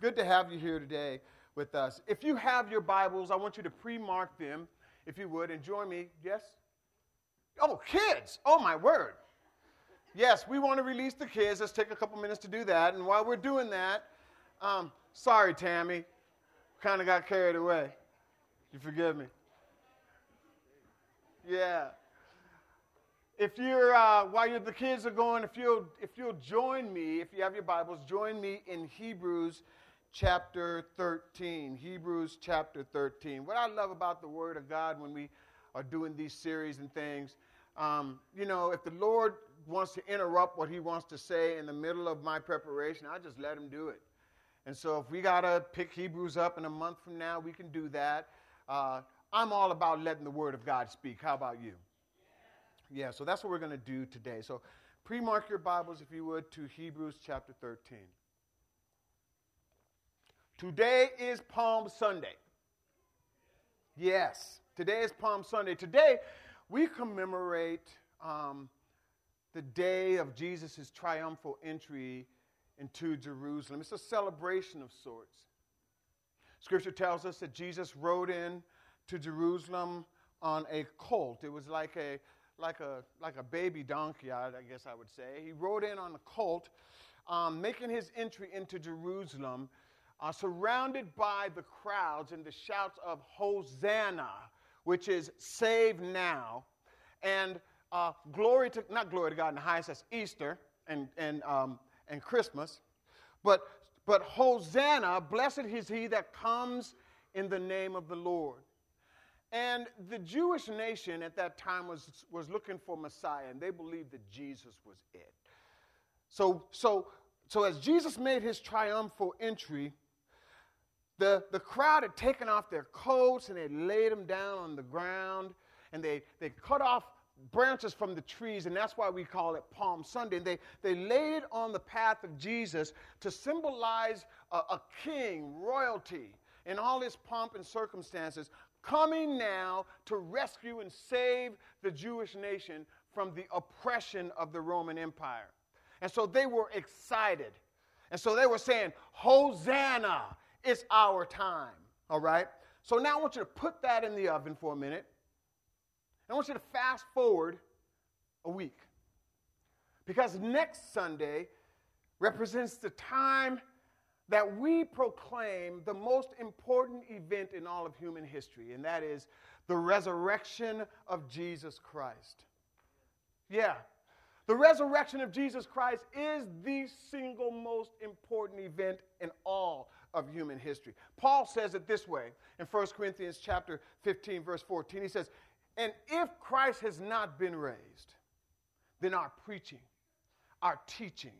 good to have you here today with us. If you have your Bibles, I want you to pre mark them, if you would, and join me. Yes? Oh, kids! Oh, my word. Yes, we want to release the kids. Let's take a couple minutes to do that. And while we're doing that, um, sorry, Tammy, kind of got carried away. You forgive me. Yeah. If you're uh, while you're, the kids are going, if you'll if you'll join me, if you have your Bibles, join me in Hebrews chapter 13. Hebrews chapter 13. What I love about the Word of God when we are doing these series and things, um, you know, if the Lord wants to interrupt what He wants to say in the middle of my preparation, I just let Him do it. And so if we got to pick Hebrews up in a month from now, we can do that. Uh, I'm all about letting the Word of God speak. How about you? Yeah, so that's what we're going to do today. So pre mark your Bibles, if you would, to Hebrews chapter 13. Today is Palm Sunday. Yes, today is Palm Sunday. Today, we commemorate um, the day of Jesus' triumphal entry into Jerusalem. It's a celebration of sorts. Scripture tells us that Jesus rode in to Jerusalem on a colt. It was like a like a like a baby donkey, I, I guess I would say. He rode in on a colt, um, making his entry into Jerusalem, uh, surrounded by the crowds and the shouts of Hosanna, which is save now, and uh, glory to not glory to God in the highest. That's Easter and and um, and Christmas, but but Hosanna, blessed is he that comes in the name of the Lord. And the Jewish nation at that time was, was looking for Messiah, and they believed that Jesus was it. So, so, so as Jesus made his triumphal entry, the, the crowd had taken off their coats and they laid them down on the ground, and they, they cut off branches from the trees, and that's why we call it Palm Sunday. And they, they laid it on the path of Jesus to symbolize a, a king, royalty, in all his pomp and circumstances, coming now to rescue and save the Jewish nation from the oppression of the Roman Empire. And so they were excited. And so they were saying, Hosanna, it's our time. All right? So now I want you to put that in the oven for a minute. I want you to fast forward a week. Because next Sunday represents the time that we proclaim the most important event in all of human history, and that is the resurrection of Jesus Christ. Yeah. The resurrection of Jesus Christ is the single most important event in all of human history. Paul says it this way in 1 Corinthians chapter 15 verse 14. He says, "And if Christ has not been raised, then our preaching, our teaching,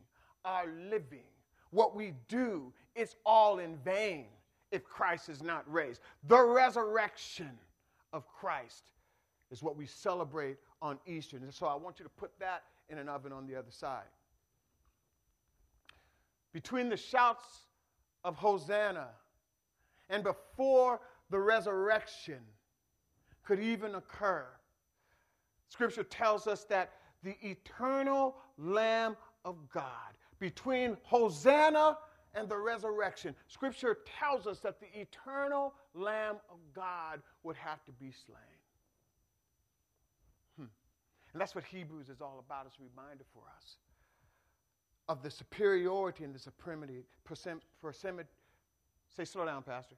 our living what we do is all in vain if Christ is not raised. The resurrection of Christ is what we celebrate on Easter. And so I want you to put that in an oven on the other side. Between the shouts of Hosanna and before the resurrection could even occur, Scripture tells us that the eternal Lamb of God between Hosanna and the resurrection. Scripture tells us that the eternal Lamb of God would have to be slain. Hmm. And that's what Hebrews is all about, it's a reminder for us of the superiority and the supremacy. Say, slow down, Pastor.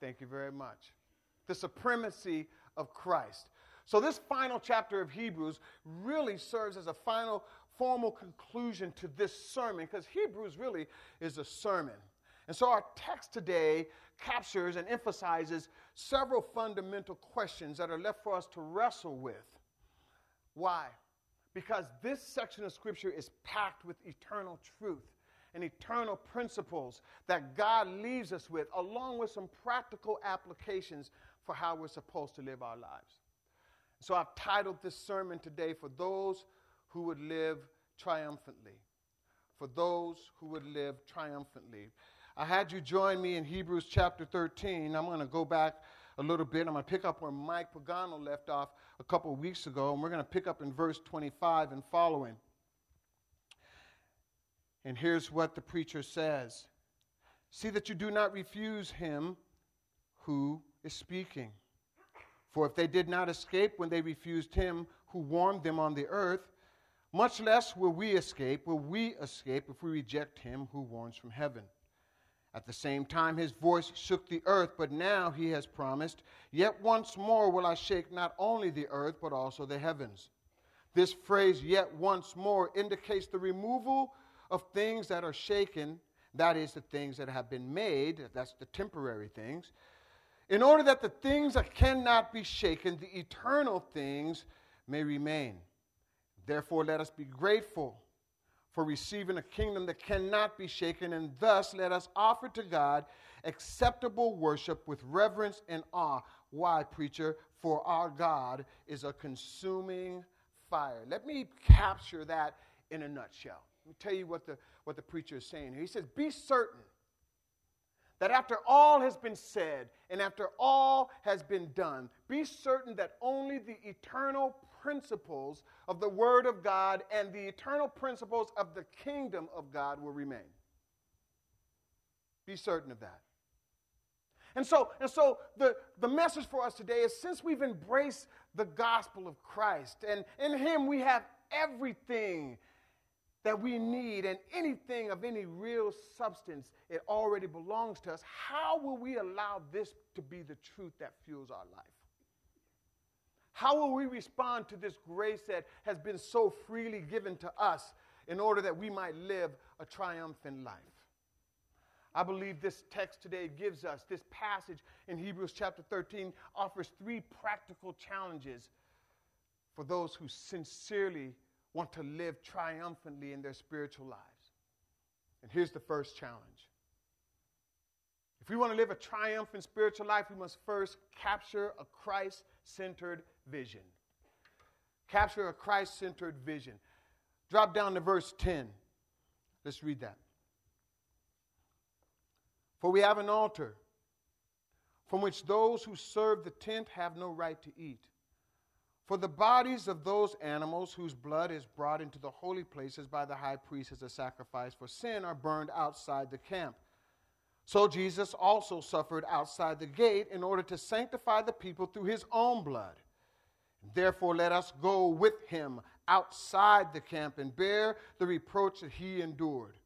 Thank you very much. The supremacy of Christ. So, this final chapter of Hebrews really serves as a final formal conclusion to this sermon because Hebrews really is a sermon. And so our text today captures and emphasizes several fundamental questions that are left for us to wrestle with. Why? Because this section of Scripture is packed with eternal truth and eternal principles that God leaves us with, along with some practical applications for how we're supposed to live our lives. So I've titled this sermon today for those who would live triumphantly. For those who would live triumphantly. I had you join me in Hebrews chapter 13. I'm going to go back a little bit. I'm going to pick up where Mike Pagano left off a couple of weeks ago, and we're going to pick up in verse 25 and following. And here's what the preacher says See that you do not refuse him who is speaking. For if they did not escape when they refused him who warned them on the earth, much less will we escape, will we escape if we reject him who warns from heaven. At the same time, his voice shook the earth, but now he has promised, Yet once more will I shake not only the earth, but also the heavens. This phrase, yet once more, indicates the removal of things that are shaken, that is, the things that have been made, that's the temporary things, in order that the things that cannot be shaken, the eternal things, may remain. Therefore, let us be grateful for receiving a kingdom that cannot be shaken, and thus let us offer to God acceptable worship with reverence and awe. Why, preacher? For our God is a consuming fire. Let me capture that in a nutshell. Let me tell you what the, what the preacher is saying here. He says, Be certain that after all has been said and after all has been done, be certain that only the eternal principles of the Word of God and the eternal principles of the kingdom of God will remain. Be certain of that. And so, and so the, the message for us today is since we've embraced the gospel of Christ, and in Him we have everything that we need and anything of any real substance, it already belongs to us. How will we allow this to be the truth that fuels our life? How will we respond to this grace that has been so freely given to us in order that we might live a triumphant life? I believe this text today gives us, this passage in Hebrews chapter 13 offers three practical challenges for those who sincerely want to live triumphantly in their spiritual lives. And here's the first challenge. If we want to live a triumphant spiritual life, we must first capture a Christ centered vision. Capture a Christ centered vision. Drop down to verse 10. Let's read that. For we have an altar from which those who serve the tent have no right to eat. For the bodies of those animals whose blood is brought into the holy places by the high priest as a sacrifice for sin are burned outside the camp. So Jesus also suffered outside the gate in order to sanctify the people through his own blood. Therefore, let us go with him outside the camp and bear the reproach that he endured.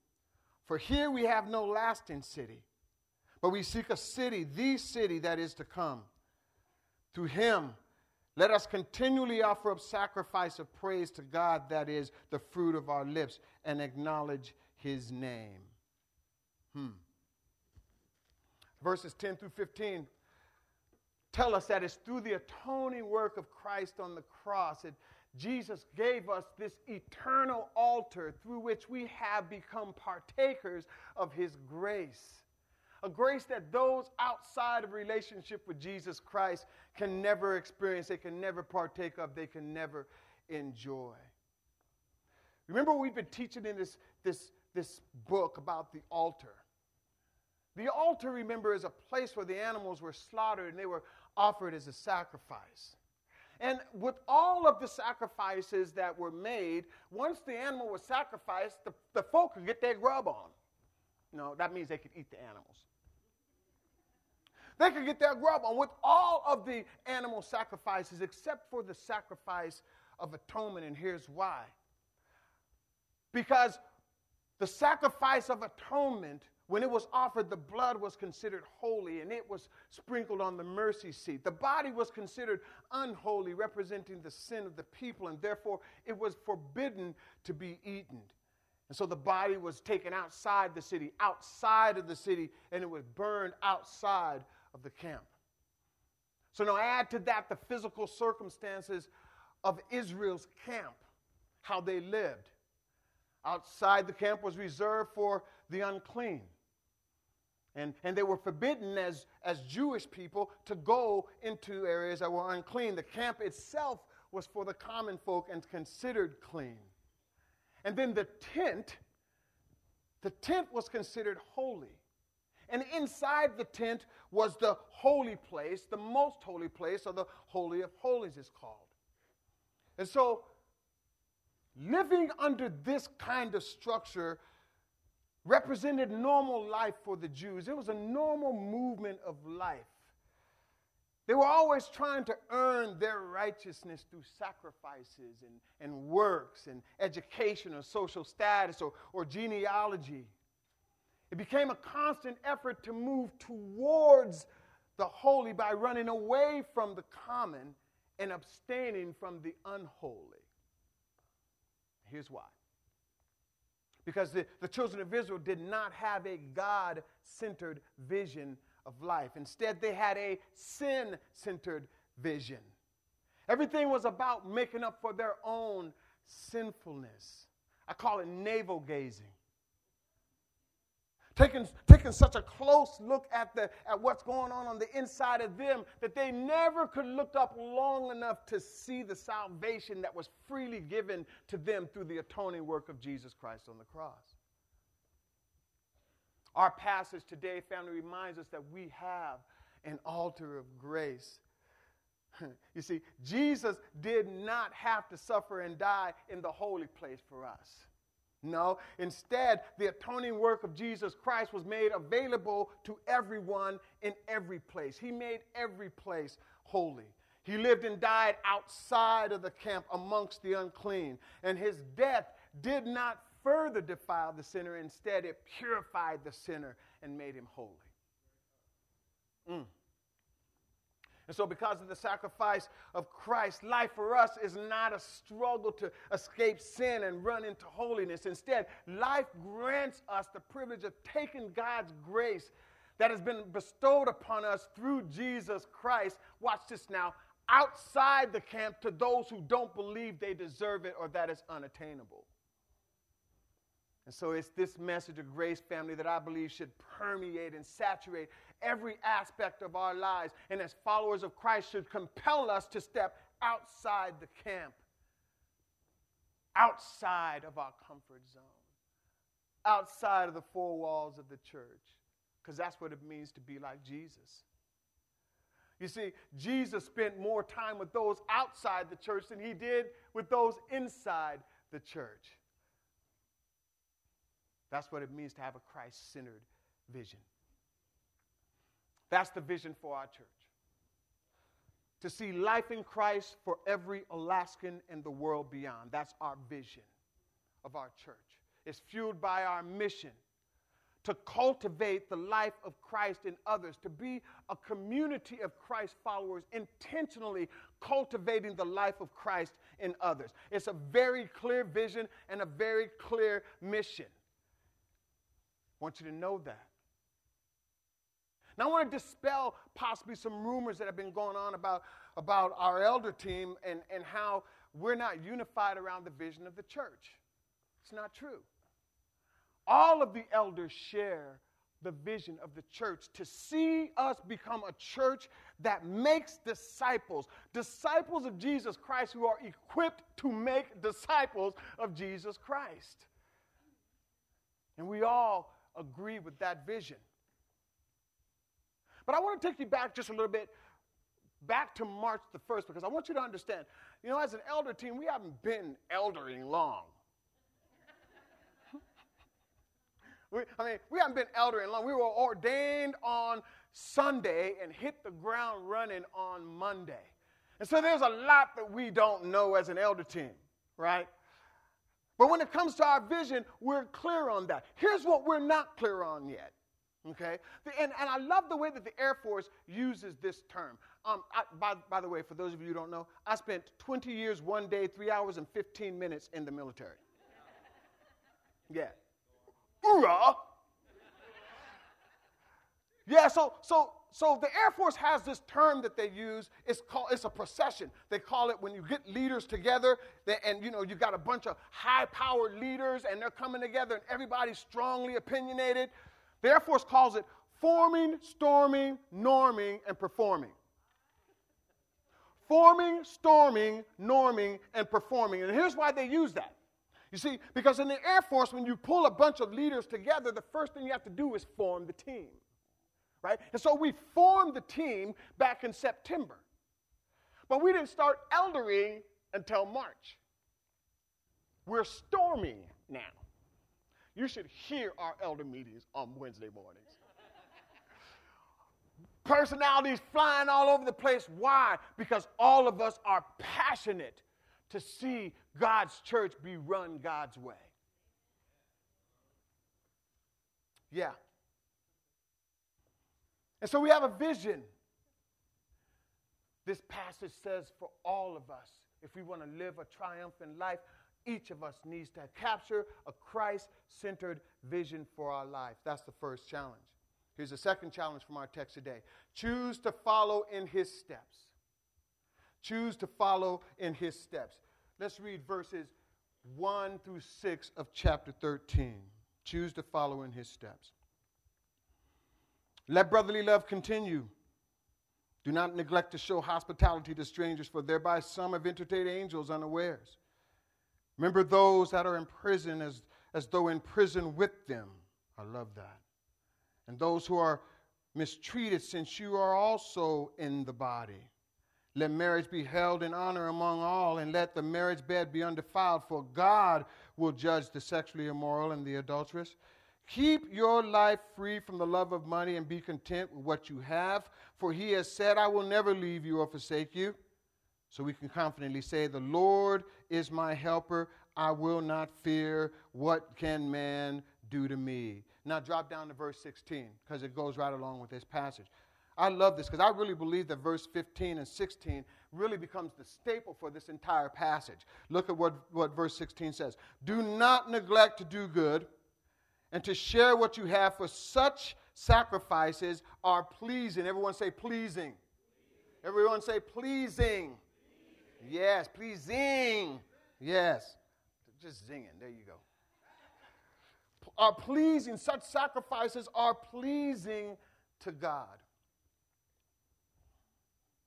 For here we have no lasting city but we seek a city, the city that is to come. Through him, let us continually offer up sacrifice of praise to God, that is the fruit of our lips, and acknowledge his name. Hmm. Verses 10 through 15 tell us that it's through the atoning work of Christ on the cross that Jesus gave us this eternal altar through which we have become partakers of his grace a grace that those outside of relationship with Jesus Christ can never experience, they can never partake of, they can never enjoy. Remember, we've been teaching in this, this, this book about the altar. The altar, remember, is a place where the animals were slaughtered and they were offered as a sacrifice. And with all of the sacrifices that were made, once the animal was sacrificed, the, the folk could get their grub on. Know, that means they could eat the animals. They could get their grub on with all of the animal sacrifices except for the sacrifice of atonement. And here's why. Because the sacrifice of atonement, when it was offered, the blood was considered holy and it was sprinkled on the mercy seat. The body was considered unholy, representing the sin of the people, and therefore it was forbidden to be eaten. And so the body was taken outside the city, outside of the city, and it was burned outside of the camp. So now add to that the physical circumstances of Israel's camp, how they lived. Outside the camp was reserved for the unclean. And, and they were forbidden as, as Jewish people to go into areas that were unclean. The camp itself was for the common folk and considered clean. And then the tent, the tent was considered holy. And inside the tent was the holy place, the most holy place, or the Holy of Holies is called. And so, living under this kind of structure represented normal life for the Jews. It was a normal movement of life. They were always trying to earn their righteousness through sacrifices and, and works and education or social status or, or genealogy. It became a constant effort to move towards the holy by running away from the common and abstaining from the unholy. Here's why. Because the, the children of Israel did not have a God centered vision of life. Instead, they had a sin centered vision. Everything was about making up for their own sinfulness. I call it navel gazing taking, taking such a close look at, the, at what's going on on the inside of them that they never could look up long enough to see the salvation that was freely given to them through the atoning work of Jesus Christ on the cross. Our passage today, family, reminds us that we have an altar of grace. you see, Jesus did not have to suffer and die in the holy place for us. No, instead, the atoning work of Jesus Christ was made available to everyone in every place. He made every place holy. He lived and died outside of the camp amongst the unclean, and his death did not further defile the sinner. Instead, it purified the sinner and made him holy. Mm. And so, because of the sacrifice of Christ, life for us is not a struggle to escape sin and run into holiness. Instead, life grants us the privilege of taking God's grace that has been bestowed upon us through Jesus Christ. Watch this now outside the camp to those who don't believe they deserve it or that it's unattainable. And so it's this message of grace, family, that I believe should permeate and saturate every aspect of our lives. And as followers of Christ, should compel us to step outside the camp, outside of our comfort zone, outside of the four walls of the church, because that's what it means to be like Jesus. You see, Jesus spent more time with those outside the church than he did with those inside the church. That's what it means to have a Christ centered vision. That's the vision for our church. To see life in Christ for every Alaskan and the world beyond. That's our vision of our church. It's fueled by our mission to cultivate the life of Christ in others, to be a community of Christ followers, intentionally cultivating the life of Christ in others. It's a very clear vision and a very clear mission. I want you to know that. Now, I want to dispel possibly some rumors that have been going on about, about our elder team and, and how we're not unified around the vision of the church. It's not true. All of the elders share the vision of the church to see us become a church that makes disciples, disciples of Jesus Christ who are equipped to make disciples of Jesus Christ. And we all agree with that vision. But I want to take you back just a little bit, back to March the 1st, because I want you to understand, you know, as an elder team, we haven't been eldering long. we, I mean, we haven't been eldering long. We were ordained on Sunday and hit the ground running on Monday. And so there's a lot that we don't know as an elder team, right? But when it comes to our vision, we're clear on that. Here's what we're not clear on yet Okay? And, and I love the way that the Air Force uses this term. Um, I, by, by the way, for those of you who don't know, I spent 20 years, one day, three hours, and 15 minutes in the military. Yeah. Hoorah! Yeah, so, so, so the Air Force has this term that they use. It's called it's a procession. They call it when you get leaders together, they, and you know you got a bunch of high-powered leaders, and they're coming together, and everybody's strongly opinionated. The Air Force calls it forming, storming, norming, and performing. Forming, storming, norming, and performing. And here's why they use that. You see, because in the Air Force, when you pull a bunch of leaders together, the first thing you have to do is form the team. Right? And so we formed the team back in September. But we didn't start eldering until March. We're storming now. You should hear our elder meetings on Wednesday mornings. Personalities flying all over the place. Why? Because all of us are passionate to see God's church be run God's way. Yeah. And so we have a vision. This passage says for all of us, if we want to live a triumphant life, each of us needs to capture a Christ centered vision for our life. That's the first challenge. Here's the second challenge from our text today choose to follow in his steps. Choose to follow in his steps. Let's read verses 1 through 6 of chapter 13. Choose to follow in his steps. Let brotherly love continue. Do not neglect to show hospitality to strangers, for thereby some have entertained angels unawares. Remember those that are in prison as, as though in prison with them. I love that. And those who are mistreated, since you are also in the body. Let marriage be held in honor among all, and let the marriage bed be undefiled, for God will judge the sexually immoral and the adulterous. Keep your life free from the love of money and be content with what you have, for he has said, I will never leave you or forsake you. So we can confidently say, The Lord is my helper. I will not fear. What can man do to me? Now drop down to verse 16 because it goes right along with this passage. I love this because I really believe that verse 15 and 16 really becomes the staple for this entire passage. Look at what, what verse 16 says Do not neglect to do good and to share what you have, for such sacrifices are pleasing. Everyone say pleasing. Everyone say pleasing. Yes, pleasing. Yes. Just zinging. There you go. Are pleasing. Such sacrifices are pleasing to God.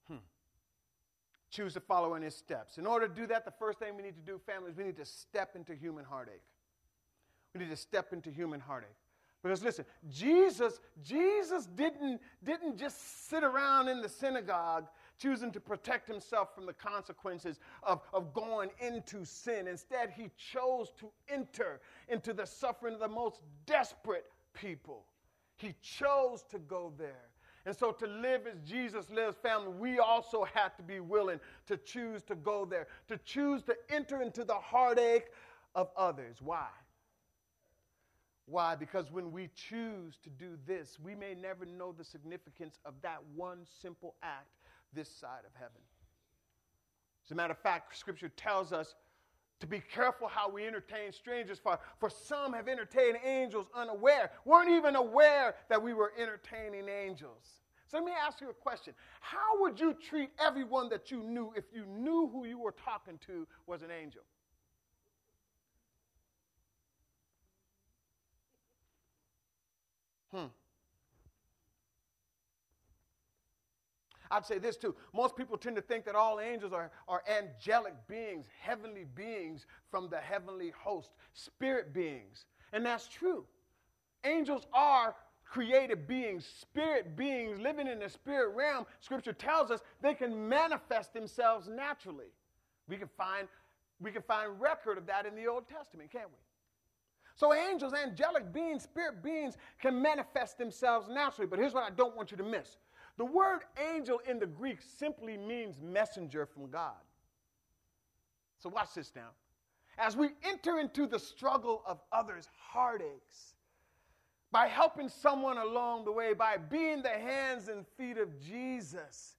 Hmm. Choose to follow in his steps. In order to do that, the first thing we need to do, families, we need to step into human heartache. We need to step into human heartache. Because listen, Jesus, Jesus didn't, didn't just sit around in the synagogue choosing to protect himself from the consequences of, of going into sin. Instead, he chose to enter into the suffering of the most desperate people. He chose to go there. And so, to live as Jesus lives, family, we also have to be willing to choose to go there, to choose to enter into the heartache of others. Why? Why? Because when we choose to do this, we may never know the significance of that one simple act this side of heaven. As a matter of fact, Scripture tells us to be careful how we entertain strangers, for, for some have entertained angels unaware, weren't even aware that we were entertaining angels. So let me ask you a question. How would you treat everyone that you knew if you knew who you were talking to was an angel? Hmm. I'd say this too. Most people tend to think that all angels are, are angelic beings, heavenly beings from the heavenly host, spirit beings. And that's true. Angels are created beings, spirit beings living in the spirit realm. Scripture tells us they can manifest themselves naturally. We can find, we can find record of that in the Old Testament, can't we? So angels, angelic beings, spirit beings can manifest themselves naturally. But here's what I don't want you to miss. The word angel in the Greek simply means messenger from God. So watch this now. As we enter into the struggle of others' heartaches, by helping someone along the way, by being the hands and feet of Jesus,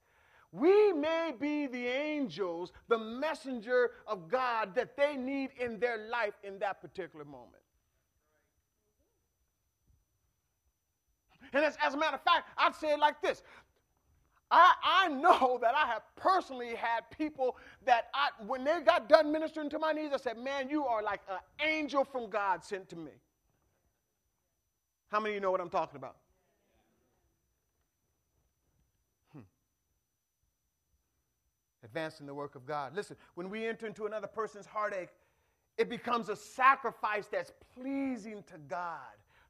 we may be the angels, the messenger of God that they need in their life in that particular moment. And as, as, a matter of fact, I'd say it like this I, I know that I have personally had people that I, when they got done ministering to my needs, I said, Man, you are like an angel from God sent to me. How many of you know what I'm talking about? Hmm. Advancing the work of God. Listen, when we enter into another person's heartache, it becomes a sacrifice that's pleasing to God.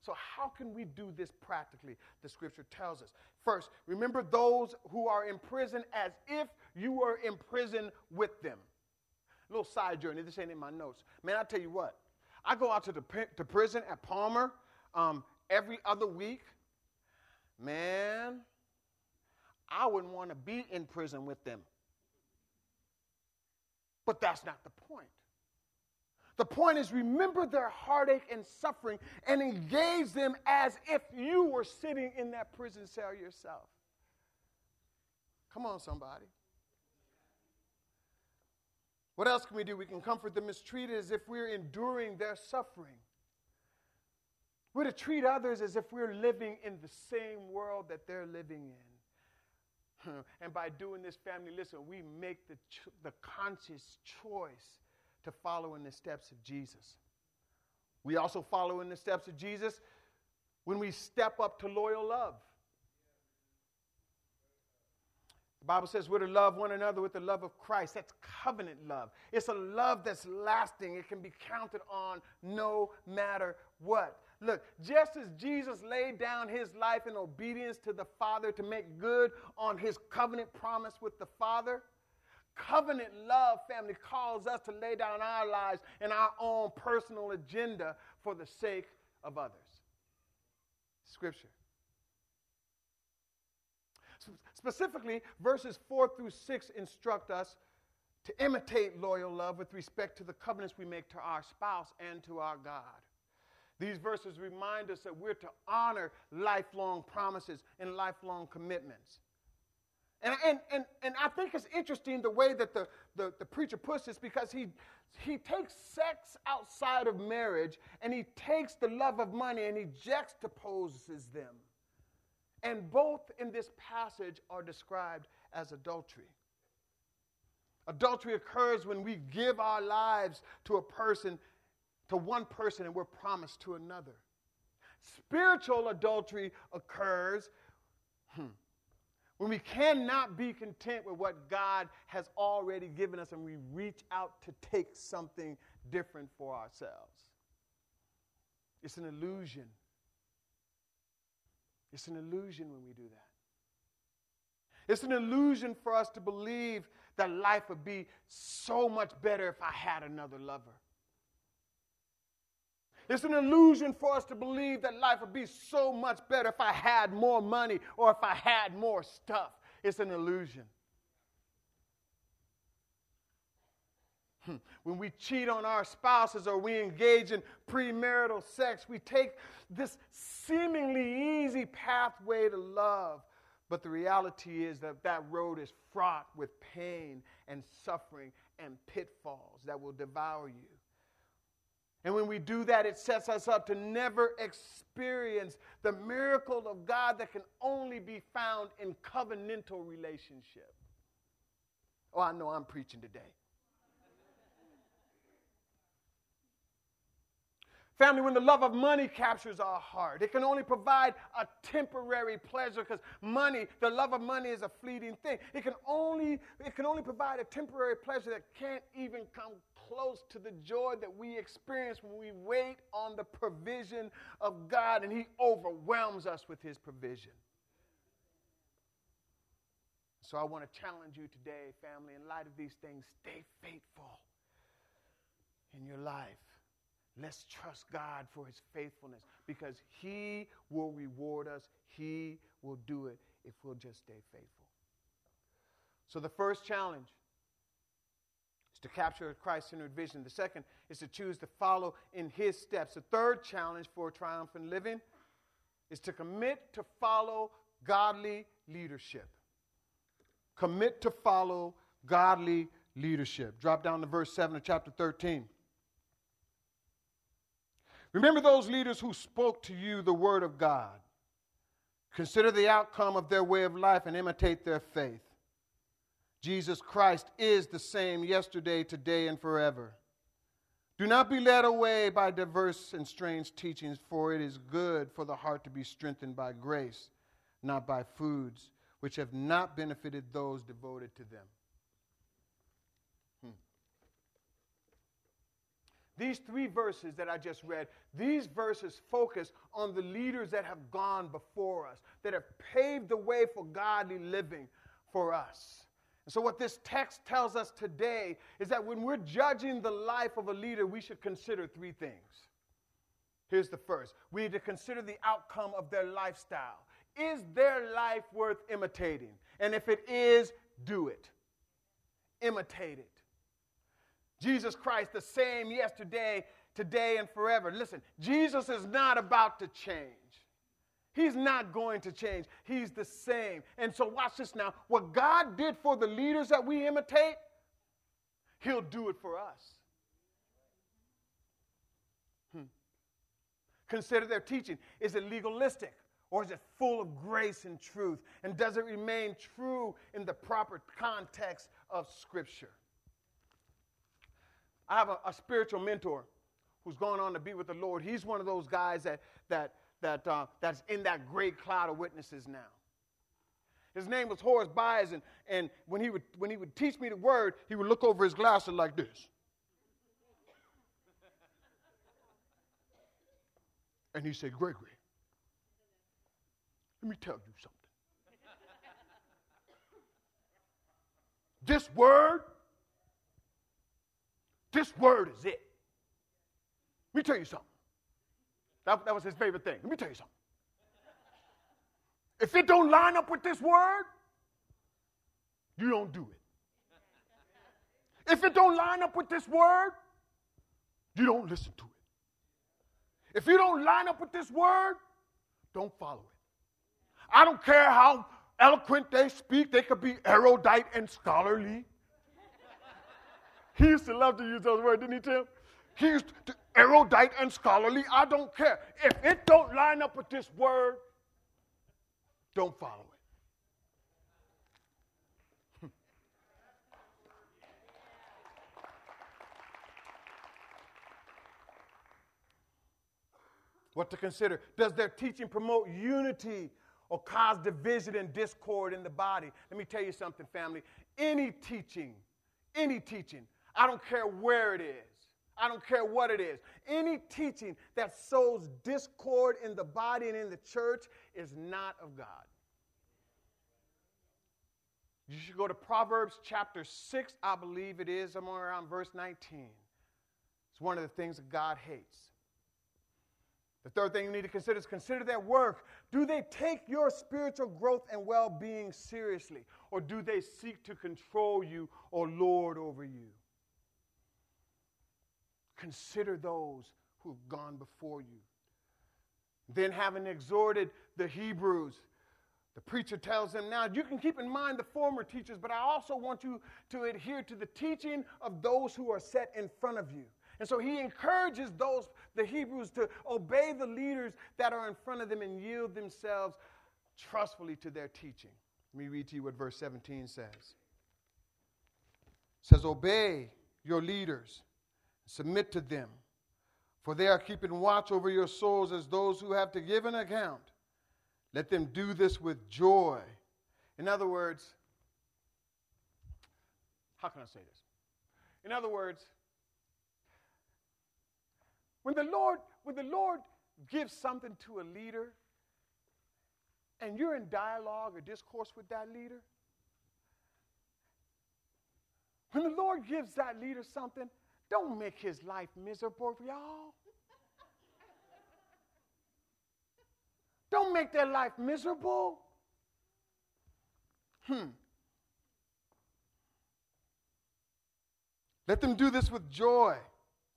So, how can we do this practically? The scripture tells us. First, remember those who are in prison as if you were in prison with them. A little side journey, this ain't in my notes. Man, I tell you what, I go out to the to prison at Palmer um, every other week. Man, I wouldn't want to be in prison with them. But that's not the point. The point is, remember their heartache and suffering and engage them as if you were sitting in that prison cell yourself. Come on, somebody. What else can we do? We can comfort the mistreated as if we're enduring their suffering. We're to treat others as if we're living in the same world that they're living in. And by doing this, family, listen, we make the, ch- the conscious choice to follow in the steps of Jesus. We also follow in the steps of Jesus when we step up to loyal love. The Bible says we're to love one another with the love of Christ. That's covenant love. It's a love that's lasting. It can be counted on no matter what. Look, just as Jesus laid down his life in obedience to the Father to make good on his covenant promise with the Father, Covenant love, family, calls us to lay down our lives and our own personal agenda for the sake of others. Scripture. Specifically, verses 4 through 6 instruct us to imitate loyal love with respect to the covenants we make to our spouse and to our God. These verses remind us that we're to honor lifelong promises and lifelong commitments. And, and, and, and I think it's interesting the way that the, the, the preacher puts this because he, he takes sex outside of marriage and he takes the love of money and he juxtaposes them. And both in this passage are described as adultery. Adultery occurs when we give our lives to a person, to one person, and we're promised to another. Spiritual adultery occurs hmm, when we cannot be content with what God has already given us and we reach out to take something different for ourselves. It's an illusion. It's an illusion when we do that. It's an illusion for us to believe that life would be so much better if I had another lover. It's an illusion for us to believe that life would be so much better if I had more money or if I had more stuff. It's an illusion. Hmm. When we cheat on our spouses or we engage in premarital sex, we take this seemingly easy pathway to love. But the reality is that that road is fraught with pain and suffering and pitfalls that will devour you. And when we do that, it sets us up to never experience the miracle of God that can only be found in covenantal relationship. Oh, I know I'm preaching today. Family, when the love of money captures our heart, it can only provide a temporary pleasure because money, the love of money is a fleeting thing. It can only, it can only provide a temporary pleasure that can't even come close to the joy that we experience when we wait on the provision of God and He overwhelms us with His provision. So I want to challenge you today, family, in light of these things, stay faithful in your life. Let's trust God for his faithfulness because he will reward us. He will do it if we'll just stay faithful. So the first challenge is to capture a Christ centered vision. The second is to choose to follow in his steps. The third challenge for triumphant living is to commit to follow godly leadership. Commit to follow godly leadership. Drop down to verse 7 of chapter 13. Remember those leaders who spoke to you the word of God. Consider the outcome of their way of life and imitate their faith. Jesus Christ is the same yesterday, today, and forever. Do not be led away by diverse and strange teachings, for it is good for the heart to be strengthened by grace, not by foods which have not benefited those devoted to them. Hmm. These three verses that I just read, these verses focus on the leaders that have gone before us, that have paved the way for godly living for us. So, what this text tells us today is that when we're judging the life of a leader, we should consider three things. Here's the first we need to consider the outcome of their lifestyle. Is their life worth imitating? And if it is, do it. Imitate it. Jesus Christ, the same yesterday, today, and forever. Listen, Jesus is not about to change. He's not going to change. He's the same. And so, watch this now. What God did for the leaders that we imitate, He'll do it for us. Hmm. Consider their teaching. Is it legalistic? Or is it full of grace and truth? And does it remain true in the proper context of Scripture? I have a, a spiritual mentor who's going on to be with the Lord. He's one of those guys that, that, that, uh, that's in that great cloud of witnesses now. His name was Horace Byers, and, and when, he would, when he would teach me the word, he would look over his glasses like this. And he said, Gregory, let me tell you something. this word, this word is it. Let me tell you something. That, that was his favorite thing. Let me tell you something. If it don't line up with this word, you don't do it. If it don't line up with this word, you don't listen to it. If you don't line up with this word, don't follow it. I don't care how eloquent they speak, they could be erudite and scholarly. He used to love to use those words, didn't he, Tim? He used to erudite and scholarly. I don't care. If it don't line up with this word, don't follow it. what to consider? Does their teaching promote unity or cause division and discord in the body? Let me tell you something, family. Any teaching, any teaching, I don't care where it is, I don't care what it is. Any teaching that sows discord in the body and in the church is not of God. You should go to Proverbs chapter 6, I believe it is, somewhere around verse 19. It's one of the things that God hates. The third thing you need to consider is consider their work. Do they take your spiritual growth and well being seriously? Or do they seek to control you or lord over you? Consider those who have gone before you. Then, having exhorted the Hebrews, the preacher tells them, Now you can keep in mind the former teachers, but I also want you to adhere to the teaching of those who are set in front of you. And so he encourages those, the Hebrews, to obey the leaders that are in front of them and yield themselves trustfully to their teaching. Let me read to you what verse 17 says. It says, Obey your leaders Submit to them, for they are keeping watch over your souls as those who have to give an account. Let them do this with joy. In other words, how can I say this? In other words, when the Lord, when the Lord gives something to a leader, and you're in dialogue or discourse with that leader, when the Lord gives that leader something, don't make his life miserable y'all. Don't make their life miserable. Hmm. Let them do this with joy,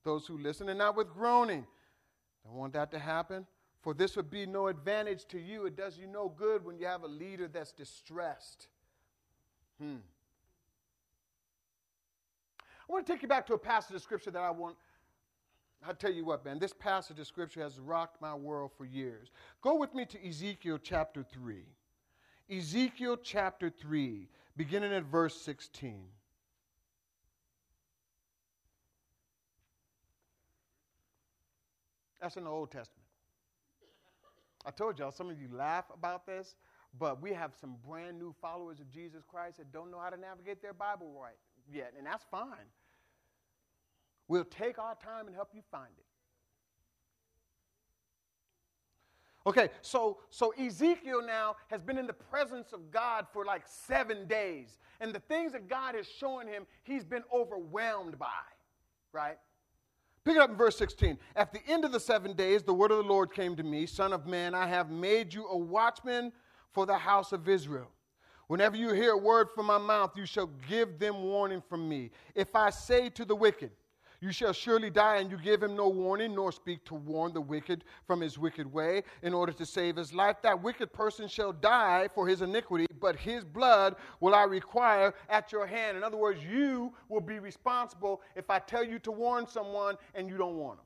those who listen, and not with groaning. Don't want that to happen, for this would be no advantage to you. It does you no good when you have a leader that's distressed. Hmm. I want to take you back to a passage of scripture that I want. I'll tell you what, man, this passage of scripture has rocked my world for years. Go with me to Ezekiel chapter 3. Ezekiel chapter 3, beginning at verse 16. That's in the Old Testament. I told y'all, some of you laugh about this, but we have some brand new followers of Jesus Christ that don't know how to navigate their Bible right yet, and that's fine. We'll take our time and help you find it. Okay, so so Ezekiel now has been in the presence of God for like seven days. And the things that God is showing him, he's been overwhelmed by, right? Pick it up in verse 16. At the end of the seven days, the word of the Lord came to me Son of man, I have made you a watchman for the house of Israel. Whenever you hear a word from my mouth, you shall give them warning from me. If I say to the wicked, you shall surely die, and you give him no warning, nor speak to warn the wicked from his wicked way in order to save his life. That wicked person shall die for his iniquity, but his blood will I require at your hand. In other words, you will be responsible if I tell you to warn someone and you don't warn them.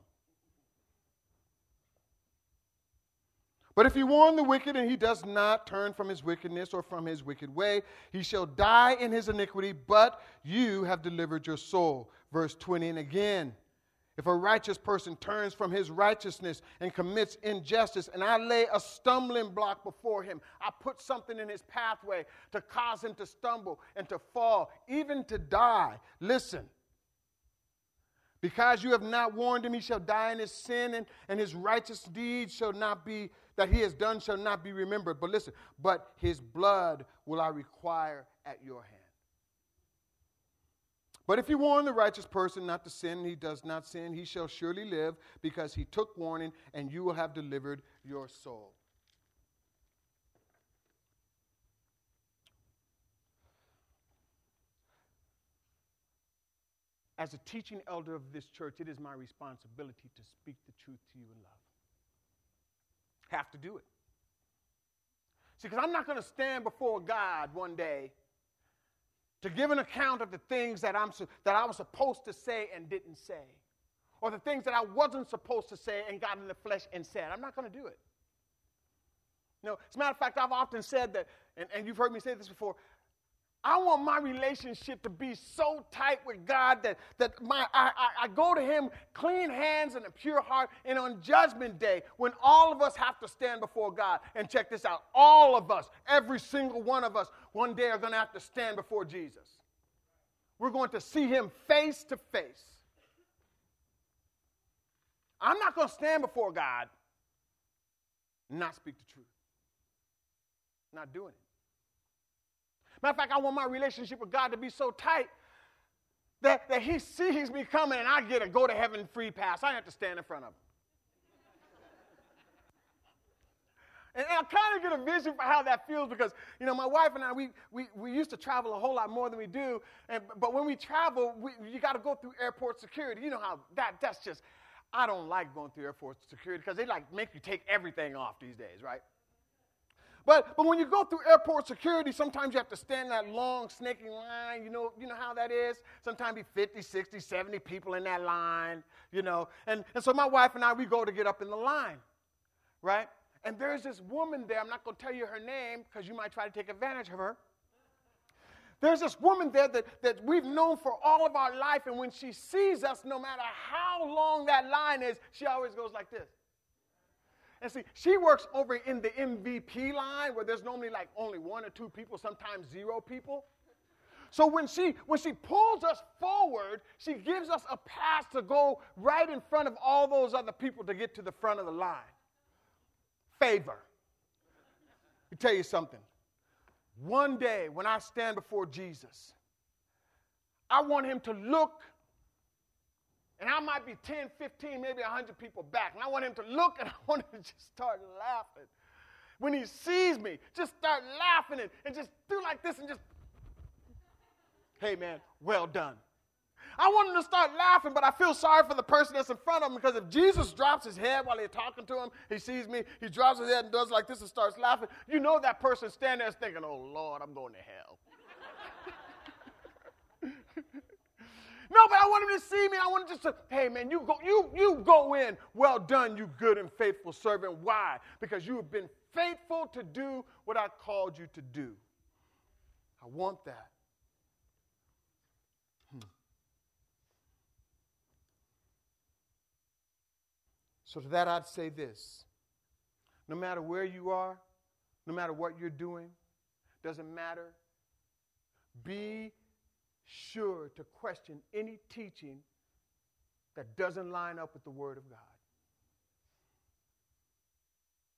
But if you warn the wicked and he does not turn from his wickedness or from his wicked way, he shall die in his iniquity, but you have delivered your soul. Verse 20, and again, if a righteous person turns from his righteousness and commits injustice, and I lay a stumbling block before him, I put something in his pathway to cause him to stumble and to fall, even to die. Listen. Because you have not warned him, he shall die in his sin, and, and his righteous deeds shall not be that he has done shall not be remembered. But listen, but his blood will I require at your hand. But if you warn the righteous person not to sin, he does not sin, he shall surely live, because he took warning, and you will have delivered your soul. As a teaching elder of this church, it is my responsibility to speak the truth to you in love have to do it. See, because I'm not going to stand before God one day to give an account of the things that, I'm, that I was supposed to say and didn't say, or the things that I wasn't supposed to say and got in the flesh and said. I'm not going to do it. No, as a matter of fact, I've often said that, and, and you've heard me say this before, I want my relationship to be so tight with God that, that my, I, I, I, go to Him clean hands and a pure heart. And on Judgment Day, when all of us have to stand before God, and check this out all of us, every single one of us, one day are going to have to stand before Jesus. We're going to see Him face to face. I'm not going to stand before God not speak the truth. Not doing it. Matter of fact, I want my relationship with God to be so tight that, that He sees me coming and I get a go to heaven free pass. I have to stand in front of Him. And I kind of get a vision for how that feels because, you know, my wife and I, we, we, we used to travel a whole lot more than we do. And, but when we travel, we, you got to go through airport security. You know how that, that's just, I don't like going through airport security because they like make you take everything off these days, right? But, but when you go through airport security, sometimes you have to stand that long, snaking line. You know, you know how that is? Sometimes be 50, 60, 70 people in that line, you know. And, and so my wife and I, we go to get up in the line, right? And there's this woman there. I'm not going to tell you her name because you might try to take advantage of her. There's this woman there that, that we've known for all of our life, and when she sees us, no matter how long that line is, she always goes like this. And see, she works over in the MVP line where there's normally like only one or two people, sometimes zero people. So when she when she pulls us forward, she gives us a pass to go right in front of all those other people to get to the front of the line. Favor. Let me tell you something. One day when I stand before Jesus, I want him to look and I might be 10, 15, maybe 100 people back. And I want him to look and I want him to just start laughing. When he sees me, just start laughing and, and just do like this and just, hey man, well done. I want him to start laughing, but I feel sorry for the person that's in front of him because if Jesus drops his head while he's talking to him, he sees me, he drops his head and does like this and starts laughing, you know that person standing there thinking, oh Lord, I'm going to hell. No, but I want him to see me. I want him just to, hey man, you go, you, you go in. Well done, you good and faithful servant. Why? Because you have been faithful to do what I called you to do. I want that. Hmm. So to that I'd say this. No matter where you are, no matter what you're doing, doesn't matter. Be sure to question any teaching that doesn't line up with the Word of God.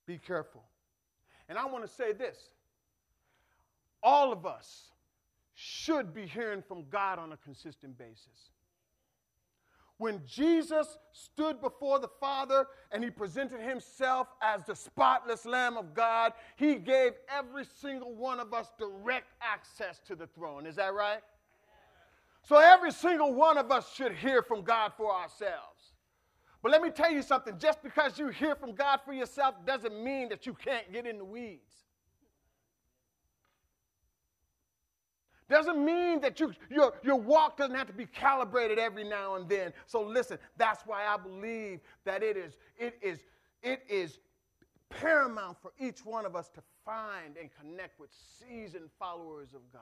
Be careful. And I want to say this all of us should be hearing from God on a consistent basis. When Jesus stood before the Father and he presented himself as the spotless Lamb of God, he gave every single one of us direct access to the throne. Is that right? So every single one of us should hear from God for ourselves. But let me tell you something just because you hear from God for yourself doesn't mean that you can't get in the weeds. Doesn't mean that you, your, your walk doesn't have to be calibrated every now and then. So listen, that's why I believe that it is, it is, it is paramount for each one of us to find and connect with seasoned followers of God.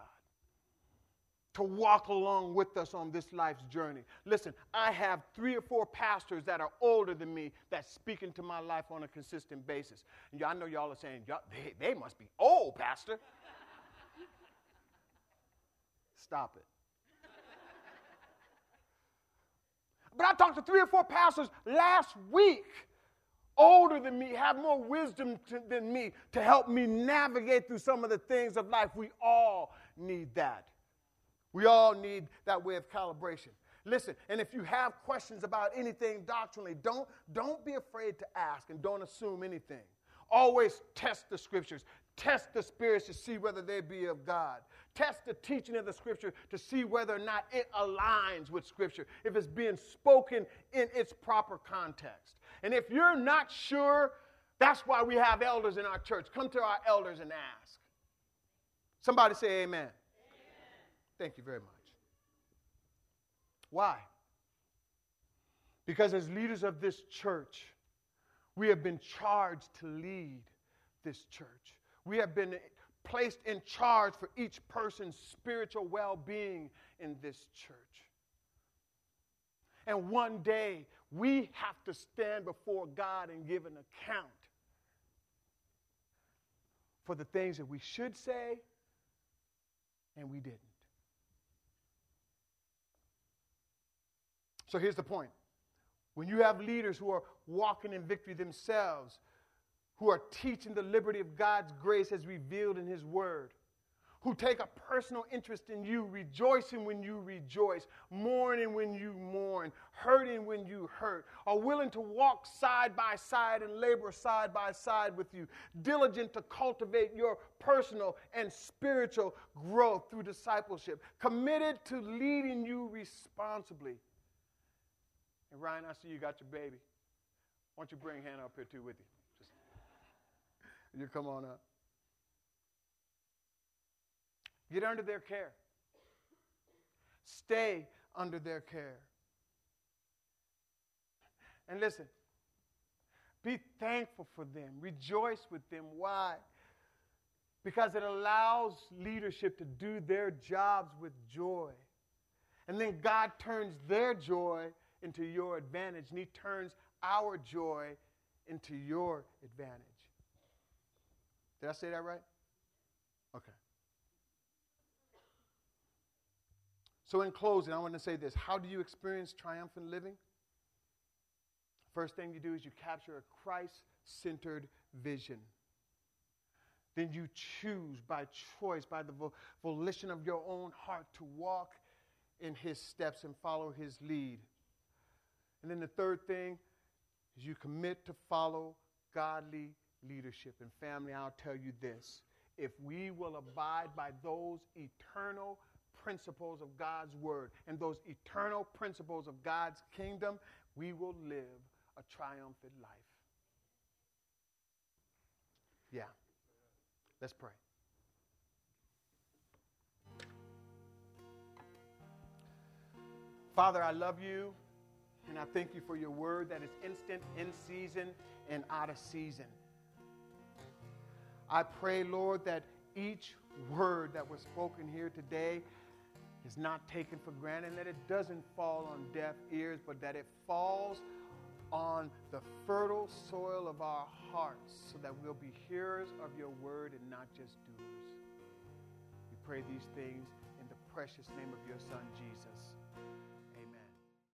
To walk along with us on this life's journey. Listen, I have three or four pastors that are older than me that speak into my life on a consistent basis. And I know y'all are saying, y'all, they, they must be old, Pastor. Stop it. but I talked to three or four pastors last week, older than me, have more wisdom to, than me to help me navigate through some of the things of life. We all need that. We all need that way of calibration. Listen, and if you have questions about anything doctrinally, don't, don't be afraid to ask and don't assume anything. Always test the scriptures, test the spirits to see whether they be of God. Test the teaching of the scripture to see whether or not it aligns with scripture, if it's being spoken in its proper context. And if you're not sure, that's why we have elders in our church. Come to our elders and ask. Somebody say amen. Thank you very much. Why? Because as leaders of this church, we have been charged to lead this church. We have been placed in charge for each person's spiritual well being in this church. And one day, we have to stand before God and give an account for the things that we should say and we didn't. So here's the point when you have leaders who are walking in victory themselves, who are teaching the liberty of God's grace as revealed in His Word, who take a personal interest in you, rejoicing when you rejoice, mourning when you mourn, hurting when you hurt, are willing to walk side by side and labor side by side with you, diligent to cultivate your personal and spiritual growth through discipleship, committed to leading you responsibly. And Ryan, I see you got your baby. Why don't you bring Hannah up here too with you? Just You come on up. Get under their care. Stay under their care. And listen, be thankful for them. Rejoice with them. Why? Because it allows leadership to do their jobs with joy. And then God turns their joy into your advantage, and He turns our joy into your advantage. Did I say that right? Okay. So, in closing, I want to say this How do you experience triumphant living? First thing you do is you capture a Christ centered vision. Then you choose by choice, by the volition of your own heart, to walk in his steps and follow his lead. And then the third thing is you commit to follow godly leadership. And family, I'll tell you this if we will abide by those eternal principles of God's word and those eternal principles of God's kingdom, we will live a triumphant life. Yeah. Let's pray. Father, I love you, and I thank you for your word that is instant, in season, and out of season. I pray, Lord, that each word that was spoken here today is not taken for granted, that it doesn't fall on deaf ears, but that it falls on the fertile soil of our hearts so that we'll be hearers of your word and not just doers. We pray these things in the precious name of your Son, Jesus.